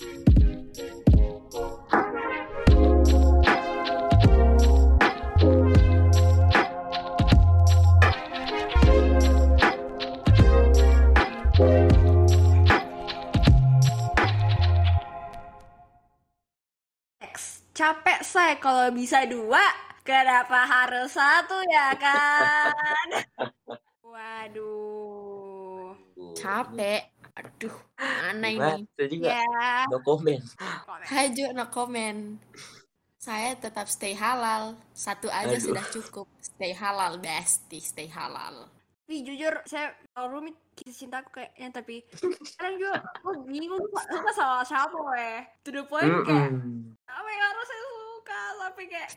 Next. Capek saya kalau bisa dua, kenapa harus satu ya kan? Waduh. Capek. Aduh, mana ini? Saya juga Ya. no comment. Komen. Hajo no comment. Saya tetap stay halal. Satu aja Aduh. sudah cukup. Stay halal, bestie. Stay halal. Tapi jujur saya kalau rumit kisah cintaku kayaknya tapi kadang juga gue bingung suka sama siapa weh. To the point kayak Mm-mm. apa yang harus saya suka sampai kayak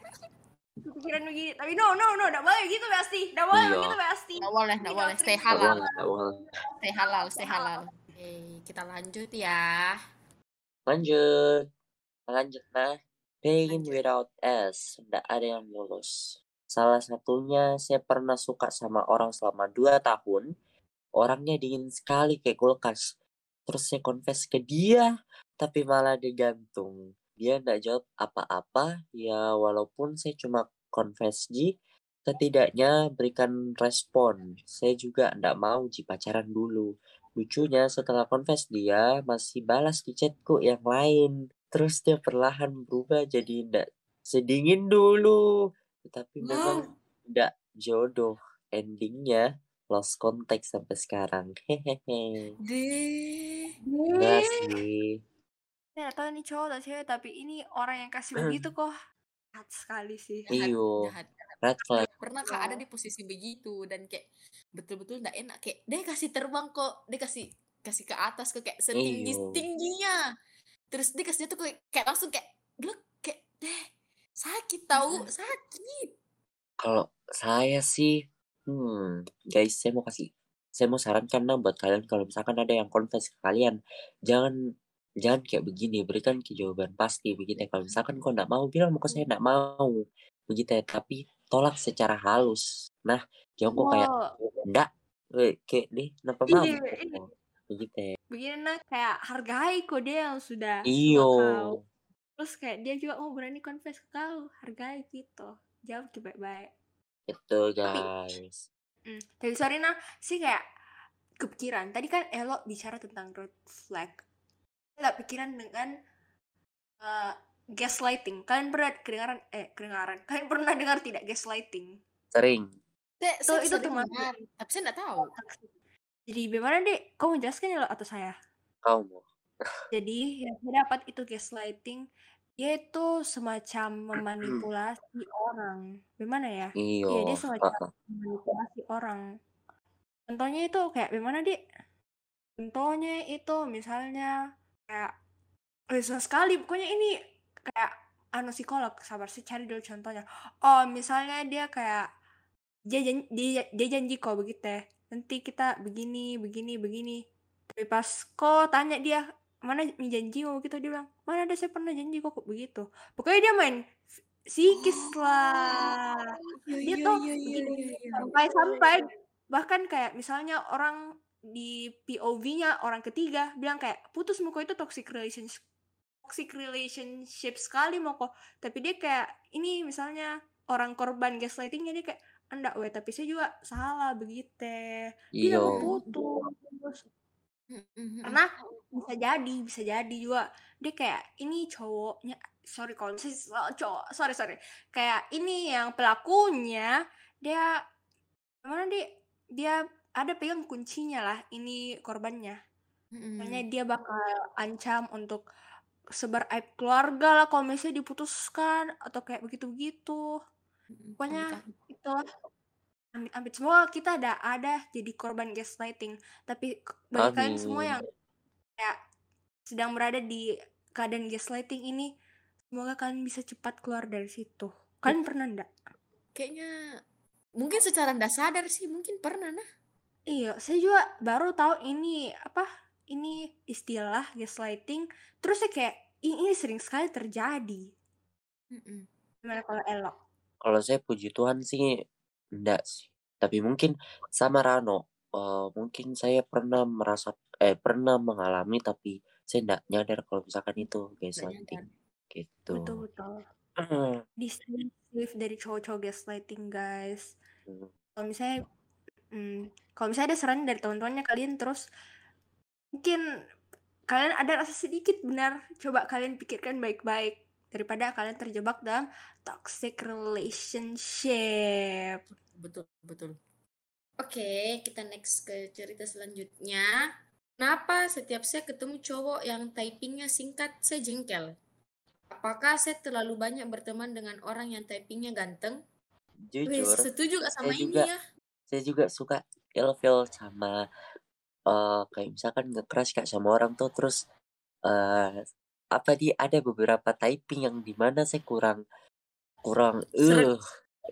kepikiran begini. Tapi no no no, tidak boleh gitu pasti. Tidak boleh Iya. begitu pasti. Nggak boleh, nggak boleh. Stay halal. Stay halal, stay halal. Oke, kita lanjut ya. Lanjut. Lanjut nah. Pain Lanjut. without S. Nggak ada yang lulus. Salah satunya saya pernah suka sama orang selama 2 tahun. Orangnya dingin sekali kayak kulkas. Terus saya confess ke dia, tapi malah digantung. Dia nggak jawab apa-apa, ya walaupun saya cuma confess Ji, setidaknya berikan respon. Saya juga nggak mau Ji pacaran dulu. Lucunya setelah confess dia masih balas di chatku yang lain. Terus dia perlahan berubah jadi ndak sedingin dulu. Tapi memang ndak jodoh. Endingnya lost contact sampai sekarang. Hehehe. Deh. Enggak sih. Saya nggak tahu ini cowok atau cewek tapi ini orang yang kasih begitu kok. Jahat sekali sih. Jahat, Iyo. jahat. Red flag. Pernah kak ada di posisi begitu dan kayak betul-betul nggak enak kayak dia kasih terbang kok, dia kasih kasih ke atas kok kayak setinggi Iyo. tingginya. Terus dia kasih tuh kayak, kayak langsung kayak glek kayak deh sakit tahu sakit. Kalau saya sih, hmm, guys, saya mau kasih, saya mau sarankan nah buat kalian kalau misalkan ada yang confess ke kalian, jangan jangan kayak begini, berikan ke jawaban pasti begitu ya. Kalau misalkan kau nggak mau, bilang muka saya nggak mau, begitu ya. Tapi tolak secara halus. Nah, jangan kok kayak Wow. enggak, eh, kayak deh, kenapa mau? Iya, iya. Begitu ya. Begini nah kayak hargai kok dia yang sudah Iyo, kau. Terus kayak dia juga mau berani confess ke kau, hargai gitu. Jawab ke baik-baik. itu Tapi, guys. hmm, tapi sorry nah, sih kayak kepikiran. Tadi kan Elo bicara tentang red flag. Nggak pikiran dengan eh, gaslighting. Kalian pernah kedengaran eh kedengaran. Kalian pernah dengar tidak gaslighting? Sering. Saya, Itu dengar, tapi saya nggak tahu. Jadi bagaimana dek? Kau mau jelaskan ya lo atau saya? Kau mau? Jadi yang saya dapat itu gaslighting dia itu semacam memanipulasi orang. Bagaimana ya? Iya, dia semacam memanipulasi orang. Contohnya itu kayak bagaimana, Dik? Contohnya itu misalnya kayak eh, susah sekali pokoknya ini kayak anu psikolog sabar sih cari dulu contohnya. Oh, misalnya dia kayak dia janji, dia, dia janji kok begitu ya. Nanti kita begini, begini, begini. Tapi pas kok tanya dia mana mi janjimu gitu dia bilang mana ada saya pernah janji kok begitu. Pokoknya dia main psikis lah. Iya Dia iya tuh iya iya begini iya. sampai-sampai bahkan kayak misalnya orang di POV-nya orang ketiga bilang kayak putus muka itu toxic relationship toxic relationship sekali mau kok tapi dia kayak ini misalnya orang korban gaslightingnya dia kayak enggak weh tapi saya juga salah begitu dia mau Iyo. putus. Karena bisa jadi bisa jadi juga. Dia kayak ini cowoknya sorry kalau misalnya cowok sorry sorry. Kayak ini yang pelakunya dia mana dia dia ada pegang kuncinya lah ini korbannya. Makanya dia bakal ancam untuk sebar aib keluarga lah kalau misalnya diputuskan atau kayak begitu begitu Mm, pokoknya itu amit-amit. Semua kita ada ada jadi korban gaslighting. Tapi bagi kalian semua yang kayak sedang berada di keadaan gaslighting ini semoga kalian bisa cepat keluar dari situ. Kalian pernah enggak Kayaknya mungkin secara ndak sadar sih mungkin pernah nah. iya saya juga baru tahu ini apa ini istilah gaslighting terus saya kayak ini, ini sering sekali terjadi. Mm, mm. gimana kalau elok Kalau saya puji Tuhan sih enggak sih. Tapi mungkin sama Rano, eh, mungkin saya pernah merasa eh pernah mengalami tapi saya nggak nyadar kalau misalkan itu gaslighting. gitu. Betul betul. Stay safe dari cowok-cowok gaslighting guys. Hmm. kalau misalnya hmm, kalau misalnya ada saran dari teman-temannya kalian terus mungkin kalian ada rasa sedikit benar coba kalian pikirkan baik-baik daripada kalian terjebak dalam toxic relationship Betul, betul. Oke, kita next ke cerita selanjutnya. Kenapa setiap saya ketemu cowok yang typingnya singkat, saya jengkel? Apakah saya terlalu banyak berteman dengan orang yang typingnya ganteng? Wih, jujur setuju gak sama saya ini juga ya? saya juga suka ilfeel sama eh kayak misalkan nge-crush kak sama orang tuh terus eh apa di ada beberapa typing yang di mana saya kurang kurang eh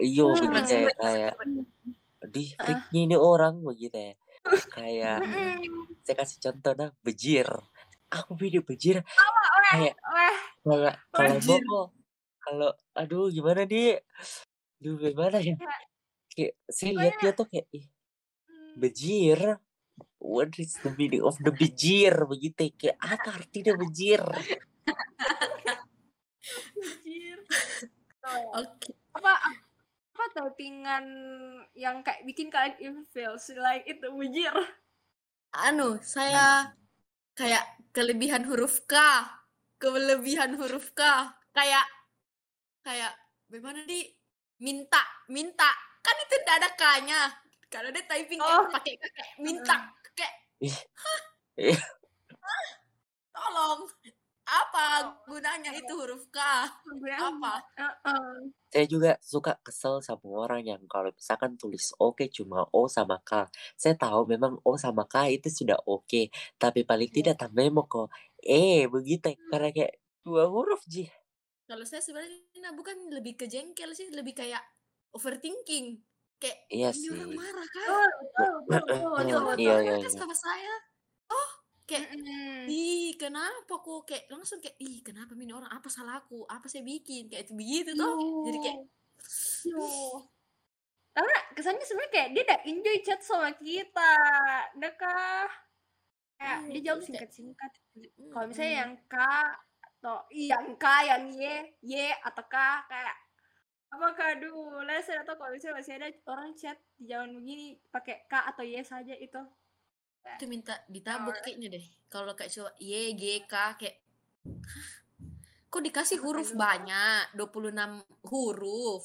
iyo Hmm. begitu ya kayak di freaknya ini orang begitu ya. Kayak saya kasih contoh nah bejir. Aku video bejir kayak wah kalau kalau. Bobo kalau aduh gimana di Duh gimana ya? Kayak saya lihat dia tuh kayak ih bejir what is the meaning of the bejir begitu kayak apa artinya bejir Oke. apa apa typingan yang kayak bikin kalian ilfeel like itu bujir Anu, saya kayak kelebihan huruf K. Kelebihan huruf K. Kayak kayak bagaimana di minta, minta. Kan itu tidak ada K-nya. Kalau dia typing kayak Oh. pakai K kayak minta, kayak hah? Tolong. Apa gunanya itu huruf K? Apa? Heeh. saya juga suka kesel sama orang yang kalau misalkan tulis oke cuma O sama K saya tahu memang O sama K itu sudah oke tapi paling tidak tambahnya mau ke E begitu karena kayak dua huruf ji Kalau saya sebenarnya nah, bukan lebih ke jengkel sih, lebih kayak overthinking. Kayak iya ini sih orang marah kan? betul betul betul Ini betul orang Iya, marah iya, kan iya. sama saya. Oh, kayak Mm-mm. ih kenapa kok kayak langsung kayak ih kenapa ini orang apa salahku apa saya bikin kayak itu begitu toh jadi kayak Yuh. karena kesannya sebenarnya kayak dia udah enjoy chat sama kita udah kah kayak Iya, dia jawab jadi kayak- singkat-singkat "Mm, kalau misalnya mm." yang K atau yang K yang Y Y atau K kayak apa kadu lah saya tahu kalau misalnya masih ada orang chat di zaman begini pakai K atau Y saja itu. Itu minta ditabuk Alright. kayaknya deh. Kalau kayak coba Y G K kayak "Hah? kok dikasih huruf banyak? 26 huruf?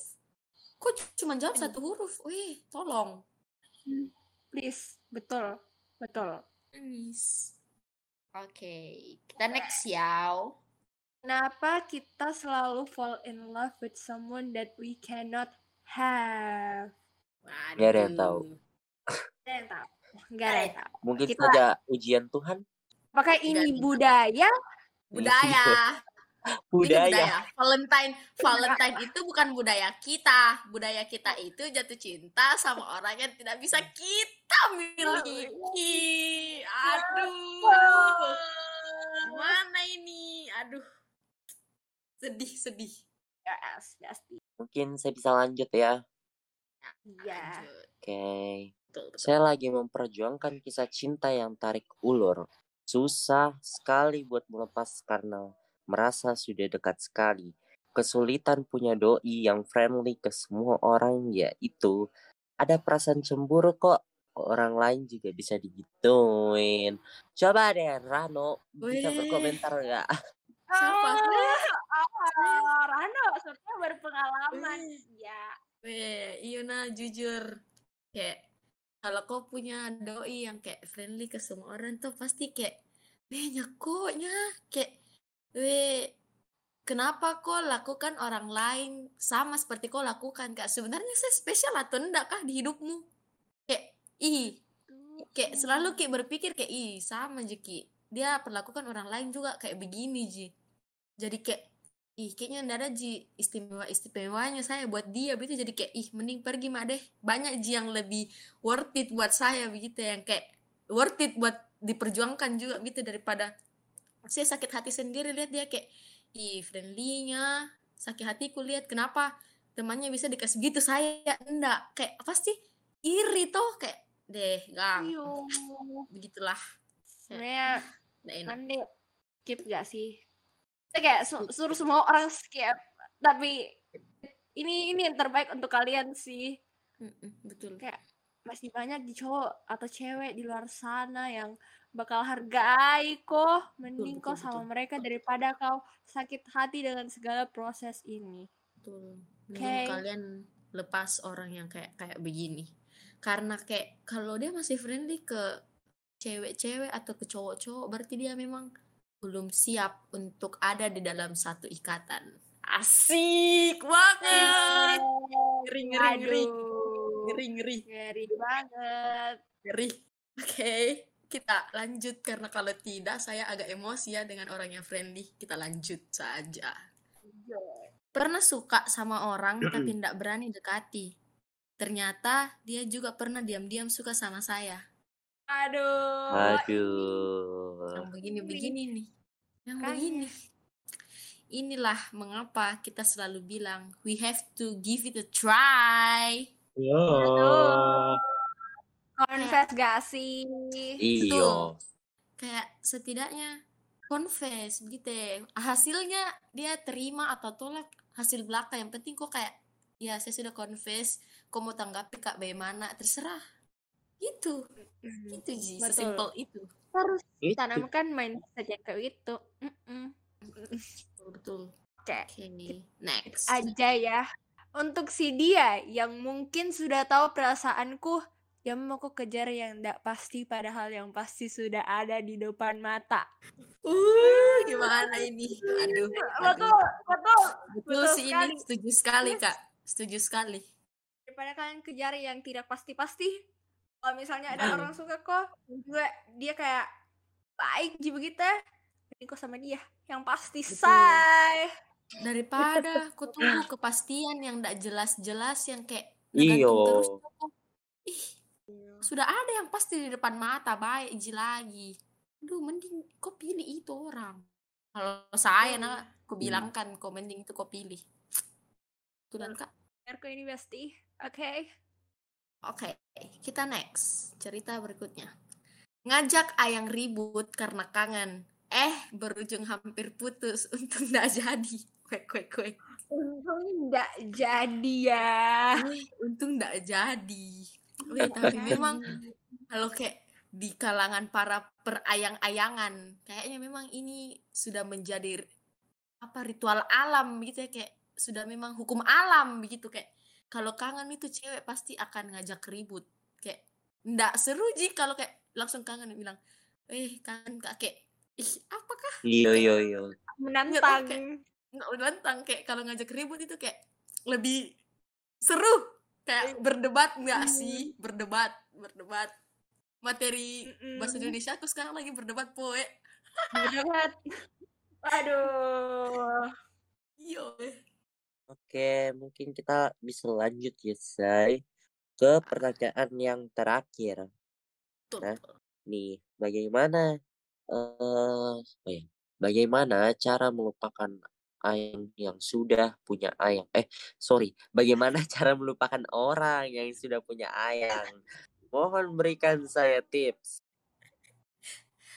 Kok cuma jawab satu huruf? Wih tolong. Please. Betul. Betul. Nice. oke kita next ya Kenapa kita selalu fall in love with someone that we cannot have? Nggak ada yang tahu. Gak ada yang tahu. Gak ada yang tahu. mungkin Kita- saja ujian Tuhan Apakah ini yang budaya? budaya Ini budaya budaya. Valentine, Valentine itu bukan budaya kita. Budaya kita itu jatuh cinta sama orang yang tidak bisa kita miliki. Aduh. Gimana ini? Aduh. Sedih, sedih. Yes, pasti. mungkin saya bisa lanjut ya Iya. Lanjut. oke Betul, betul. Saya lagi memperjuangkan kisah cinta yang tarik ulur. Susah sekali buat melepas karena merasa sudah dekat sekali. Kesulitan punya doi yang friendly ke semua orang yaitu ada perasaan cemburu kok. Orang lain juga bisa digituin. Coba deh Rano bisa Weh. berkomentar nggak? Siapa? Ah, Rano, berpengalaman. Wih. Ya. Weh, iya nah jujur. Kayak kalau kau punya doi yang kayak friendly ke semua orang tuh pasti kayak weh nyakoknya kayak weh kenapa kau lakukan orang lain sama seperti kau lakukan kak sebenarnya saya spesial atau enggak kah di hidupmu kayak ih kayak selalu kayak berpikir kayak ih sama aja Ki dia perlakukan orang lain juga kayak begini Ji. Jadi kayak ih kayaknya ndak ada Ji. Istimewa istimewanya saya buat dia. Begitu jadi kayak ih mending pergi mah deh. Banyak Ji yang lebih worth it buat saya begitu yang kayak worth it buat diperjuangkan juga gitu daripada saya sakit hati sendiri. Lihat dia kayak ih friendly-nya sakit hatiku lihat kenapa temannya bisa dikasih gitu saya. Enggak kayak pasti iri toh kayak deh gang. Iyo. begitulah Sebenarnya enak. nanti skip gak sih? Saya kayak su- suruh semua orang skip. Tapi ini ini yang terbaik untuk kalian sih. Betul. Kayak masih banyak di cowok atau cewek di luar sana yang bakal hargai kok mending betul, kok sama betul. mereka daripada kau sakit hati dengan segala proses ini. Betul. Mending Oke. kalian lepas orang yang kayak kayak begini. Karena kayak kalau dia masih friendly ke cewek-cewek atau ke cowok-cowok berarti dia memang belum siap untuk ada di dalam satu ikatan. Asik banget. Ngeri ngeri ngeri. Aduh, ngeri ngeri. Ngeri banget. Ngeri. Oke kita lanjut karena kalau tidak saya agak emosi ya dengan orang yang friendly. Kita lanjut saja. Pernah suka sama orang tapi tidak berani dekati? Ternyata dia juga pernah diam-diam suka sama saya aduh Aduh. yang begini-begini nih. Yang Makanya. begini. Inilah mengapa kita selalu bilang we have to give it a try. Yo. confess gak sih? Iyo. kayak setidaknya confess begitu. Ya. hasilnya dia terima atau tolak hasil belaka. Yang penting kok kayak ya saya sudah confess. Kok mau tanggapi kak? Bagaimana? Terserah gitu. Itu Ji, Betul. sesimpel itu. Harus Itu. tanamkan mindset yang kayak gitu. Mm-mm. betul betul. Oke. oke next. aja ya. Untuk si dia yang mungkin sudah tahu perasaanku dia mau aku kejar yang tidak pasti padahal yang pasti sudah ada di depan mata. Uh gimana ini? Aduh, aduh. betul betul. Betul betul sih sekali. ini setuju sekali kak. Setuju sekali. Daripada kalian kejar yang tidak pasti-pasti kalau misalnya ada Hmm. orang suka kok juga dia kayak baik ji begitu ini kok sama dia? Yang pasti Betul. say. Daripada aku tunggu kepastian yang tidak jelas-jelas yang kayak Iyo. terus tuh. ih sudah ada yang pasti di depan mata baik ji lagi. Aduh mending kau pilih itu orang. Kalau saya nah aku bilangkan kau mending itu kau pilih. Betulan kak? Erko ini bestie oke oke kita next. Cerita berikutnya. Ngajak ayang ribut karena kangen. Eh berujung hampir putus untung tidak jadi. Kue kue kue untung nggak jadi ya. Wih, untung nggak jadi. Wih, tapi memang kalau kayak di kalangan para perayang-ayangan, kayaknya memang ini sudah menjadi apa ritual alam gitu ya. Kayak sudah memang hukum alam begitu kayak kalau kangen itu cewek pasti akan ngajak ribut. Kayak ndak seru ji. Kalau kayak langsung kangen bilang eh kangen kak. Kayak ih apakah? Iyo iyo iyo. menantang Kayak- nggak nantang kayak kalau ngajak ribut itu kayak lebih seru. Kayak berdebat nggak sih? Berdebat berdebat. Materi Mm-mm. bahasa Indonesia aku sekarang lagi berdebat poe. Banget aduh. Iyo Oke, mungkin kita bisa lanjut ya, Say. Ke pertanyaan yang terakhir. Betul, Nah. betul. Nih, bagaimana eh apa ya? Bagaimana cara melupakan ayang yang sudah punya ayang? Eh, sorry. Bagaimana cara melupakan orang yang sudah punya ayang? Mohon berikan saya tips.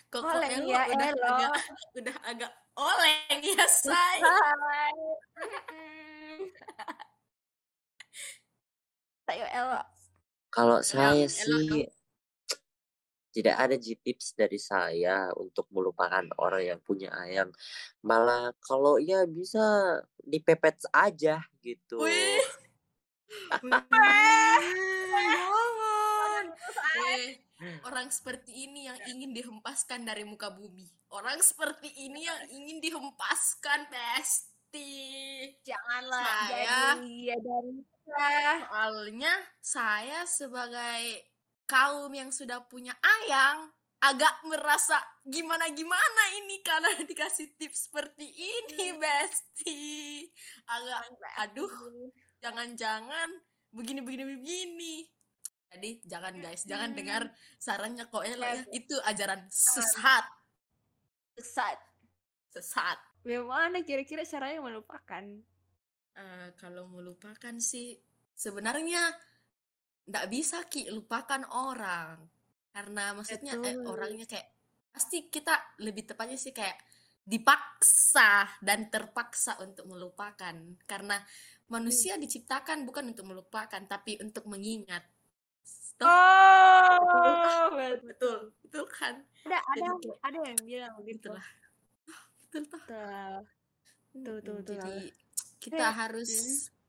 kok oleng Elo ya udah Elo agak udah agak oleng ya say Hai. Mm-mm. Ayo Elo Kalau saya Elo sih tidak ada G tips dari saya untuk melupakan orang yang punya ayang. Malah kalau ya bisa dipepet aja gitu. wih. Jangan eh orang seperti ini yang ingin dihempaskan dari muka bumi. Orang seperti ini yang ingin dihempaskan janganlah Saya- ya dari. Soalnya saya sebagai kaum yang sudah punya ayang agak merasa gimana-gimana ini karena dikasih tips seperti ini, Besti. Agak aduh, jangan-jangan begini-begini begini. Jadi jangan guys, jangan Hmm. dengar sarannya kok ya. Oke. Itu ajaran sesat, sesat sesat. Bagaimana kira-kira caranya melupakan? Eh, kalau melupakan sih sebenarnya nggak bisa ki lupakan orang karena maksudnya eh, orangnya kayak pasti kita lebih tepatnya sih kayak dipaksa dan terpaksa untuk melupakan karena manusia diciptakan bukan untuk melupakan tapi untuk mengingat. Stop. Oh, betul. betul, betul kan? Ada ada Jadi ada yang bilang gitu. Itulah. Betul toh. Betul. Betul, betul, betul. Jadi kita Eh, harus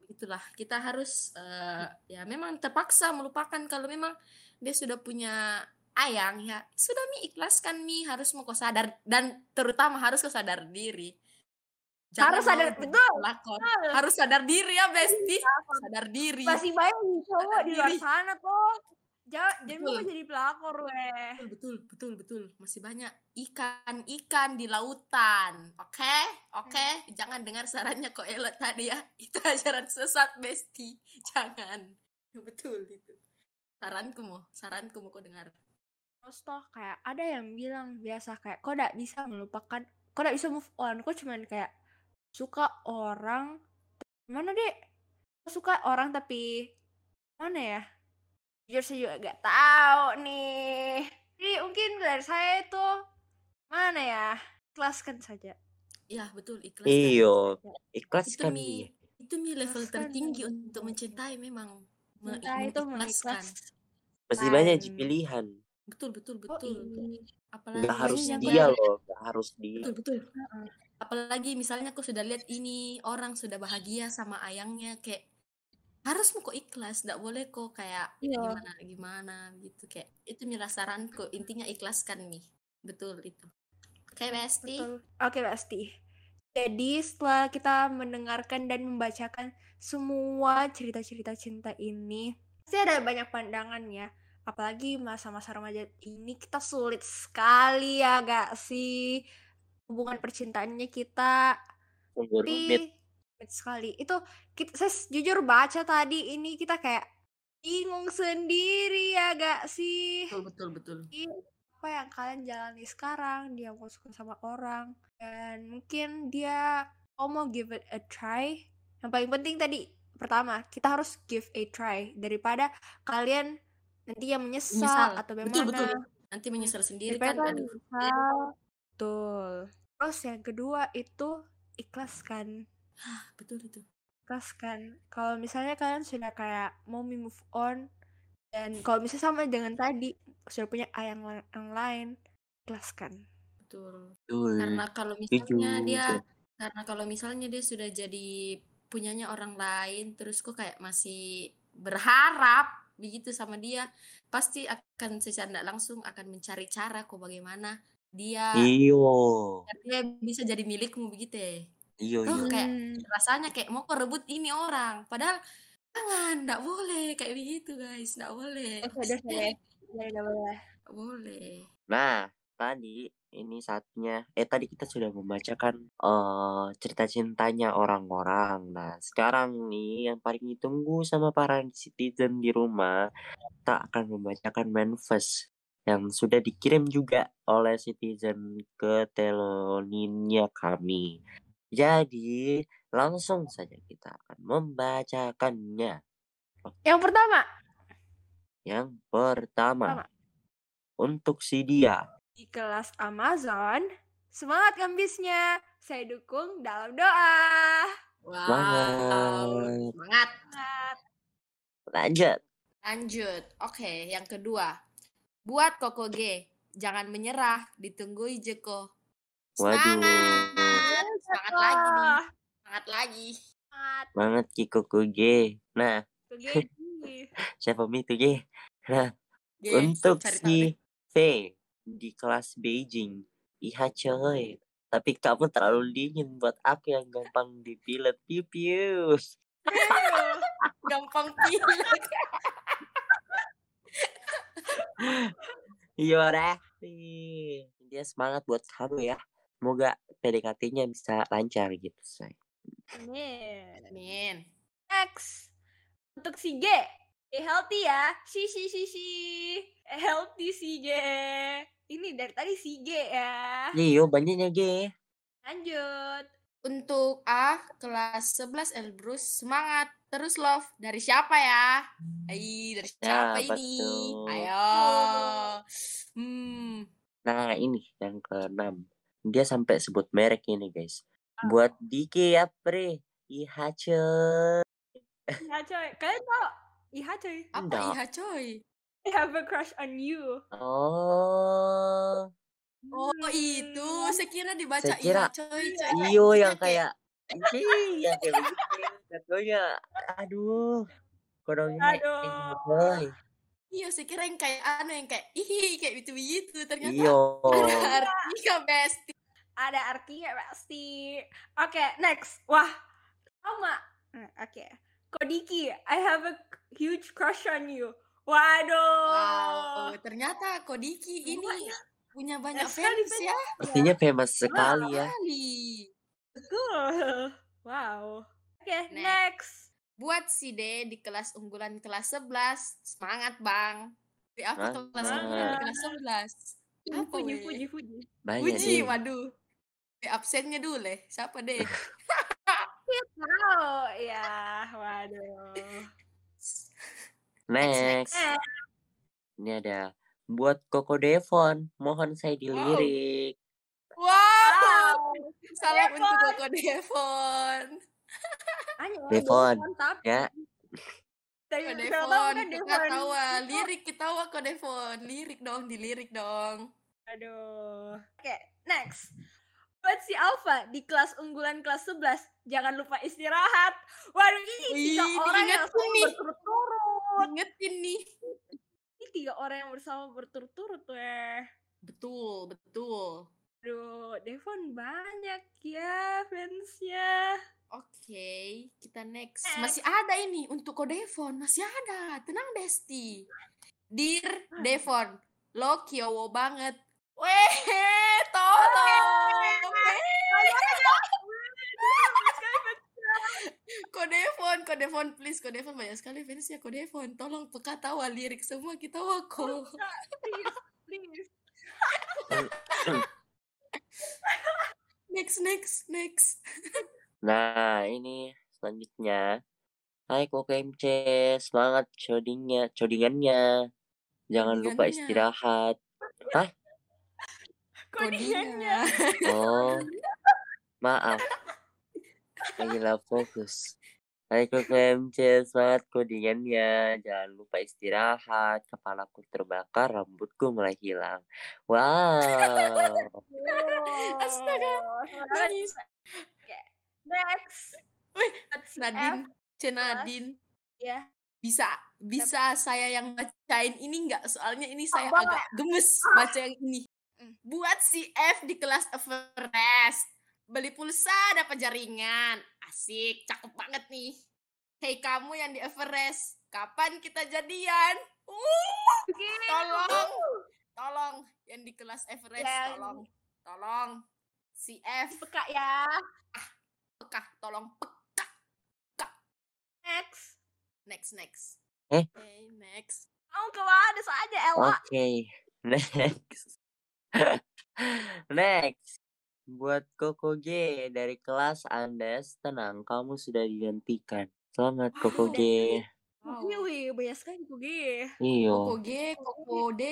itulah kita harus eh, ya memang terpaksa melupakan kalau memang dia sudah punya ayang ya sudah mi ikhlaskan mi harus mau kau sadar dan terutama harus kau sadar diri Harus mau sadar- betul. harus sadar diri ya besti sadar diri Masih banyak cowok di luar sana tuh. Jangan jangan mau jadi pelakor weh. betul betul betul betul. Masih banyak ikan ikan di lautan oke? Oke jangan dengar sarannya kok Ella tadi ya. Itu ajaran sesat besti. Jangan. Betul itu. Saranku mau saranku mau kau dengar. Terus toh kayak ada yang bilang biasa kayak kok gak bisa melupakan, kok gak bisa move on, kok cuman kayak suka orang mana deh suka orang tapi mana ya jujur saya juga gak tahu nih. Jadi mungkin dari saya itu mana ya? Ikhlaskan saja. Ya betul. Ikhlas Iyo, ikhlas itu mi itu mi level Ikhlaskan tertinggi untuk mencintai memang. Me- Cinta itu mengikhlaskan. mengikhlas. Masih banyak Kan. pilihan. betul betul oh betul. iya. Apalagi Gak harus dia loh, gak harus dia. betul betul. Heeh. apalagi misalnya aku sudah lihat ini orang sudah bahagia sama ayangnya kayak harus kok ikhlas tidak boleh kok kayak Iya. gimana gimana gitu kayak itu mila saranku intinya ikhlaskan nih betul itu oke Besti Betul. Oke, pasti. Jadi setelah kita mendengarkan dan membacakan semua cerita-cerita cinta ini, pasti ada banyak pandangan ya. Apalagi masa-masa remaja ini kita sulit sekali ya gak sih? Hubungan percintaannya kita rumit. Sekali. Itu kita, saya jujur baca tadi ini kita kayak bingung sendiri ya gak sih? betul betul betul. Jadi, apa yang kalian jalani sekarang? Dia mau suka sama orang dan mungkin dia oh mau give it a try. Yang paling penting tadi pertama kita harus give a try daripada kalian nanti yang menyesal, Menyesal. atau betul bagaimana betul. Nanti menyesal sendiri daripada kan? kalian aduh. menyesal. Betul. Terus yang kedua itu ikhlaskan betul itu. Ikhlaskan kalau misalnya kalian sudah kayak mau move on dan kalau misalnya sama dengan tadi sudah punya ayang la- yang lain ikhlaskan betul. Betul. karena kalau misalnya dia karena kalau misalnya dia sudah jadi punyanya orang lain terus kok kayak masih berharap begitu sama dia pasti akan secara tidak langsung akan mencari cara kok bagaimana dia Iyo. dia bisa jadi milikmu begitu ya Iyo, Oh, iyo. kayak Hmm. rasanya kayak mau kau rebut ini orang padahal jangan tidak boleh kayak begitu guys tidak boleh dosa ya. Boleh, nggak boleh. Nggak boleh Nah, tadi ini saatnya eh tadi kita sudah membacakan eh cerita cintanya orang-orang. Nah, sekarang nih yang paling ditunggu sama para citizen di rumah, kita akan membacakan manifest yang sudah dikirim juga oleh citizen ke teloninnya kami. Jadi, langsung saja kita akan membacakannya. Yang pertama, Yang pertama, Pertama. untuk si dia. di kelas Amazon, semangat kambisnya. Saya dukung dalam doa. wow Semangat. semangat Semangat. Lanjut. Lanjut. Oke, yang kedua. Buat Koko G, jangan menyerah, ditunggu Jeko. Waduh. Semangat. Semangat lagi nih. Semangat lagi. Semangat. Banget Kiko Kuge. Nah, Tuh, siapa itu Ge? Nah, G, untuk si V di kelas Beijing. Iya coy. Tapi kamu terlalu dingin buat aku yang gampang dipilet. Piu piu. gampang pilek. Yorati. Dia semangat buat kamu ya. Semoga PDKT-nya bisa lancar gitu, say. Amin. Amin. Next. Untuk si G. Stay healthy ya. Si si si si. Healthy si G. Ini dari tadi si G ya. Iyo, banyaknya Ge. Lanjut. Untuk A, kelas 11 Elbrus, semangat. Terus love. Dari siapa ya? Ai, dari siapa Siapa ini? tuh? Ayo. Hmm. Nah, ini yang keenam. Dia sampai sebut merek ini guys. Buat Diki ya pre, Ihace. Iya coy, kalian tau Iha coy. Apa iha coy? I have a crush on you. Oh, Oh itu, saya kira dibaca Saya kira- iha coy. coy. iyo yang kayak Ih, yang kayak begitu. Contohnya, aduh, kodongnya Aduh. Iya, saya kira yang kayak anu yang kayak ih kayak gitu gitu ternyata Iyo. ada artinya besti. Ada artinya pasti. Oke, next. Wah, sama. Hmm, Oke. Kodiki, I have a huge crush on you. Waduh. Wow, ternyata Kodiki ini punya banyak fans ya. Pastinya famous sekali ya. Kali. Betul. Wow. Oke, Next. next. Buat si D di kelas unggulan kelas 11, semangat Bang. Di apa Semangat. kelas unggulan di kelas 11? Apa Puji, weh? puji, puji. Banyak Puji, deh. waduh. Di absennya dulu leh. Siapa deh? Oh, ya. Waduh. Next. Ini ada buat Koko Devon. Mohon saya dilirik. Wow. wow. Salam Devon. untuk Koko Devon. Hanya Devon, ya. dari Devon, kan kita Devon. lirik kita tahu Koko Devon, lirik dong, dilirik dong. Aduh. Oke, next. Buat si Alfa di kelas unggulan kelas 11, jangan lupa istirahat. Waduh, ini tiga orang yang diingetin sama nih. berturut-turut. Ingetin nih. Ini tiga orang yang bersama berturut-turut, weh. Betul, betul. Aduh, Devon banyak ya fansnya. Oke, kita next. Next. Masih ada ini untuk Ko Devon, masih ada. Tenang Besti. Dear Devon, lo kiowo banget. Weh, Toto. Ko Devon, Ko Devon, please, Ko Devon banyak sekali fansnya Ko Devon. Tolong peka tawa lirik semua kita wako. Please, please. Next, next, next. Nah, ini selanjutnya. Hai Koko MC, semangat codingnya, codingannya. Jangan lupa Codingannya. istirahat. Kodingannya. Oh, maaf. Lagi lah fokus. Hai Koko MC, semangat codingannya. Jangan lupa istirahat. Kepalaku terbakar, rambutku mulai hilang. Wow. Astaga. Nangis. Next. Wih, F, Nadine, Cenadine. ya. Bisa bisa saya yang bacain ini enggak? Soalnya ini saya boleh. agak gemes baca yang ini. Hmm. Buat si F di kelas Everest. Beli pulsa dapat jaringan. Asik, cakep banget nih. Hei kamu yang di Everest, kapan kita jadian? Uh, tolong, tolong yang di kelas Everest, Yang- tolong, tolong. Si F, Peka ya. Pekah, tolong peka. Next. Next, next. Eh? Okay, next. Kamu ke mana saja, Ella? Oke, next. next. Buat Koko G dari kelas Andes, tenang, kamu sudah dihentikan. Selamat Koko G. Wow. Wih, wih, banyak sekali kok gue. Iyo. Koko G, Koko D,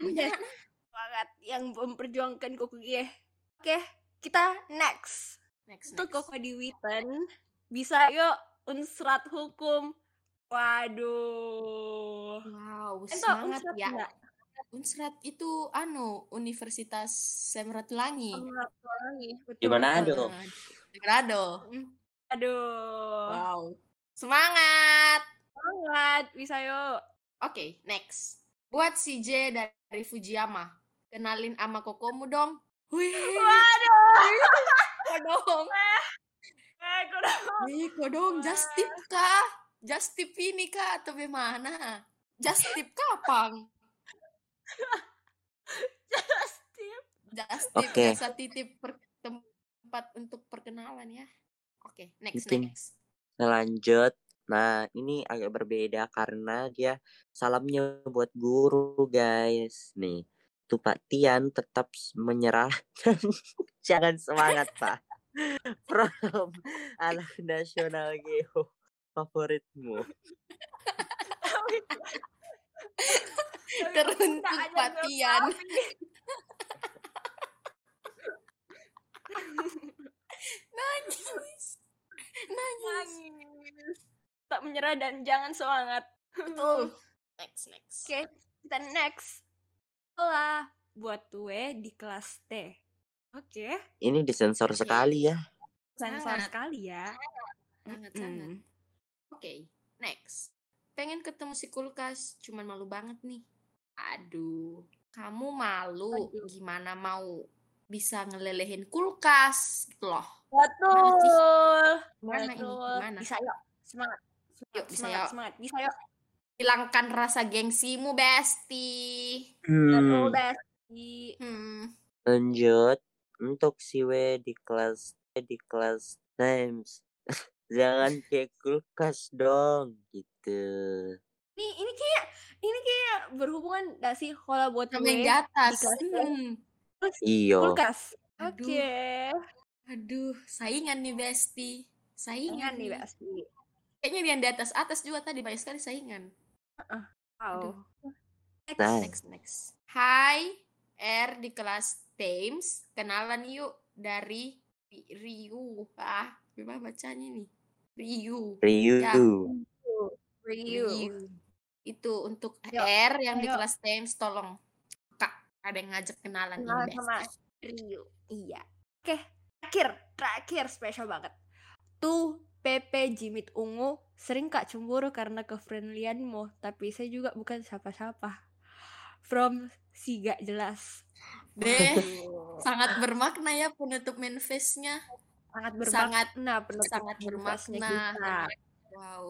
banyak. Banget yang memperjuangkan koko gue. Oke, kita next. Next, Untuk next. koko di Witten, bisa yuk unsrat hukum. Waduh. Wow, Ento semangat unsrat ya. enggak? Unsrat itu anu Universitas lagi. Betul, Di Manado. Nah, di Manado. Mm. Aduh. Wow. Semangat. Banget, bisa yuk. Oke, next. Buat si J dari Fujiyama. Kenalin ama kokomu dong. Wih, Waduh. kodong. Eh, kuda. Wih, kodong. Just tip kah? Just tip ini kah? Atau bagaimana? Just tip kapan? Just tip. Just tip Oke. biasa titip per- tempat untuk perkenalan ya. Oke, next Penting. next. Lanjut. Nah, ini agak berbeda karena dia salamnya buat guru, guys. Nih, tuh Pak Tian tetap s- menyerah. Jangan semangat, Pak. From anak nasional geo favoritmu. Teruntuk Pak Tian. Nangis. Nangis. Nangis. Tak menyerah dan jangan semangat. Betul. Next, next. Oke, kita next. Sekolah buat gue di kelas T. Oke, Ini disensor sekali ya. sensor Sangat. sekali ya. Sangat, sangat. Mm. Oke, next. Pengen ketemu si kulkas, cuman malu banget nih. Aduh, kamu malu Aduh. gimana mau bisa ngelelehin kulkas gitu loh. Betul. Gimana ini? Gimana? Bisa yuk. Semangat. Semangat, Yuk, bisa semangat, yuk. semangat. Bisa yuk. Hilangkan rasa gengsimu, Besti. Hmm, Besti. Hmm. lanjut untuk si W di kelas di kelas Times. Jangan kayak kulkas dong gitu. Ini ini kayak ini kayak berhubungan gak sih kalau buat Sama yang di atas. Hmm. terus Iyo. kulkas. Oke. Aduh, saingan nih, Besti. Saingan nih. Besti. Kayaknya yang di atas atas juga tadi banyak sekali saingan. Wow. Next, Nice. next, next. Hai, R di kelas Thames. Kenalan yuk dari Ri- Ryu. Ah, gimana bacanya nih? Ryu. Ryu. Ya. Ryu. Itu untuk Yuk, R yang di ayo. kelas Thames, tolong. Kak, ada yang ngajak kenalan nih, Kenalan sama Ryu. Iya. Oke, terakhir, terakhir spesial banget. Tuh PP Jimit Ungu sering kak cemburu karena kefriendlianmu, tapi saya juga bukan siapa-siapa. From si gak jelas. Deh, sangat bermakna ya penutup manifestnya. sangat sangat bermakna penutup sangat bermakna. kita. Wow,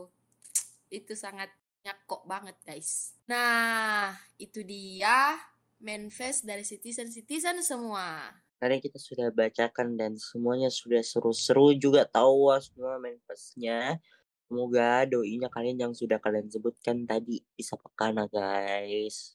itu sangat nyakok banget guys. Nah, itu dia manifest dari citizen-citizen semua. Tadi kita sudah bacakan dan semuanya sudah seru-seru juga tahu wah semua manifestnya. Semoga doinya kalian yang sudah kalian sebutkan tadi bisa pekana guys.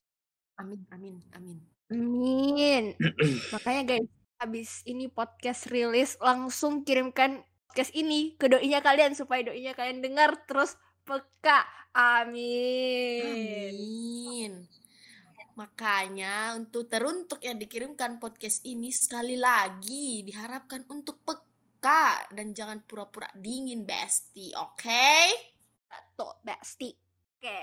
Amin, amin, amin. Amin. Makanya guys, habis ini podcast rilis langsung kirimkan podcast ini ke doinya kalian supaya doinya kalian dengar terus peka. Amin. Amin. Makanya untuk teruntuk yang dikirimkan podcast ini sekali lagi diharapkan untuk peka dan jangan pura-pura dingin, Besti, oke? Betul, Besti. Oke.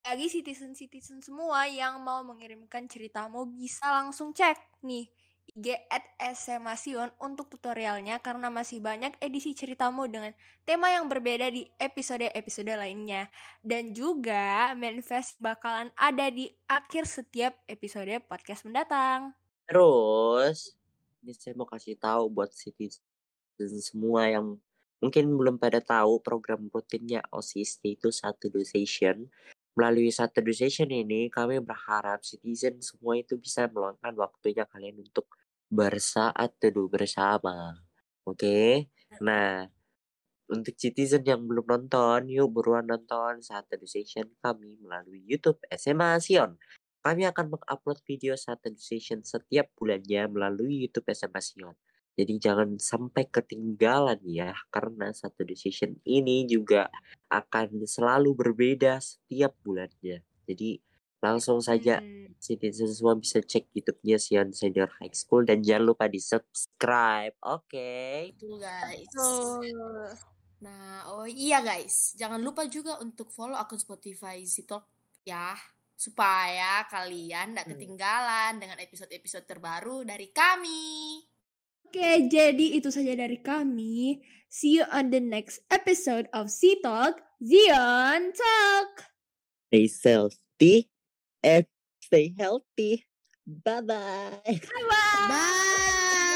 Lagi citizen-citizen semua yang mau mengirimkan ceritamu bisa langsung cek nih IG at SMA Sion untuk tutorialnya karena masih banyak edisi ceritamu dengan tema yang berbeda di episode-episode lainnya. Dan juga manifest bakalan ada di akhir setiap episode podcast mendatang. Terus ini saya mau kasih tahu buat citizen semua yang mungkin belum pada tahu program rutinnya OSIS yaitu satu session. Melalui satu session ini kami berharap citizen semua itu bisa meluangkan waktunya kalian untuk bersaat teduh bersama. Oke. Nah, untuk citizen yang belum nonton, yuk buruan nonton satu session kami melalui YouTube SMA Sion. Kami akan mengupload video satu session setiap bulannya melalui YouTube SMA Sion. Jadi jangan sampai ketinggalan ya, karena satu decision ini juga akan selalu berbeda setiap bulannya. Jadi langsung saja Hmm, citizen semua bisa cek YouTube-nya Sion Senior High School dan jangan lupa di subscribe. Oke. Betul, guys. Nah, oh iya guys, jangan lupa juga untuk follow akun Spotify Zitalk ya, supaya kalian tidak Hmm. ketinggalan dengan episode-episode terbaru dari kami. Oke, jadi itu saja dari kami. See you on the next episode of Sea Talk, Zion Talk. Stay healthy and stay healthy. Bye-bye. Bye-bye. Bye.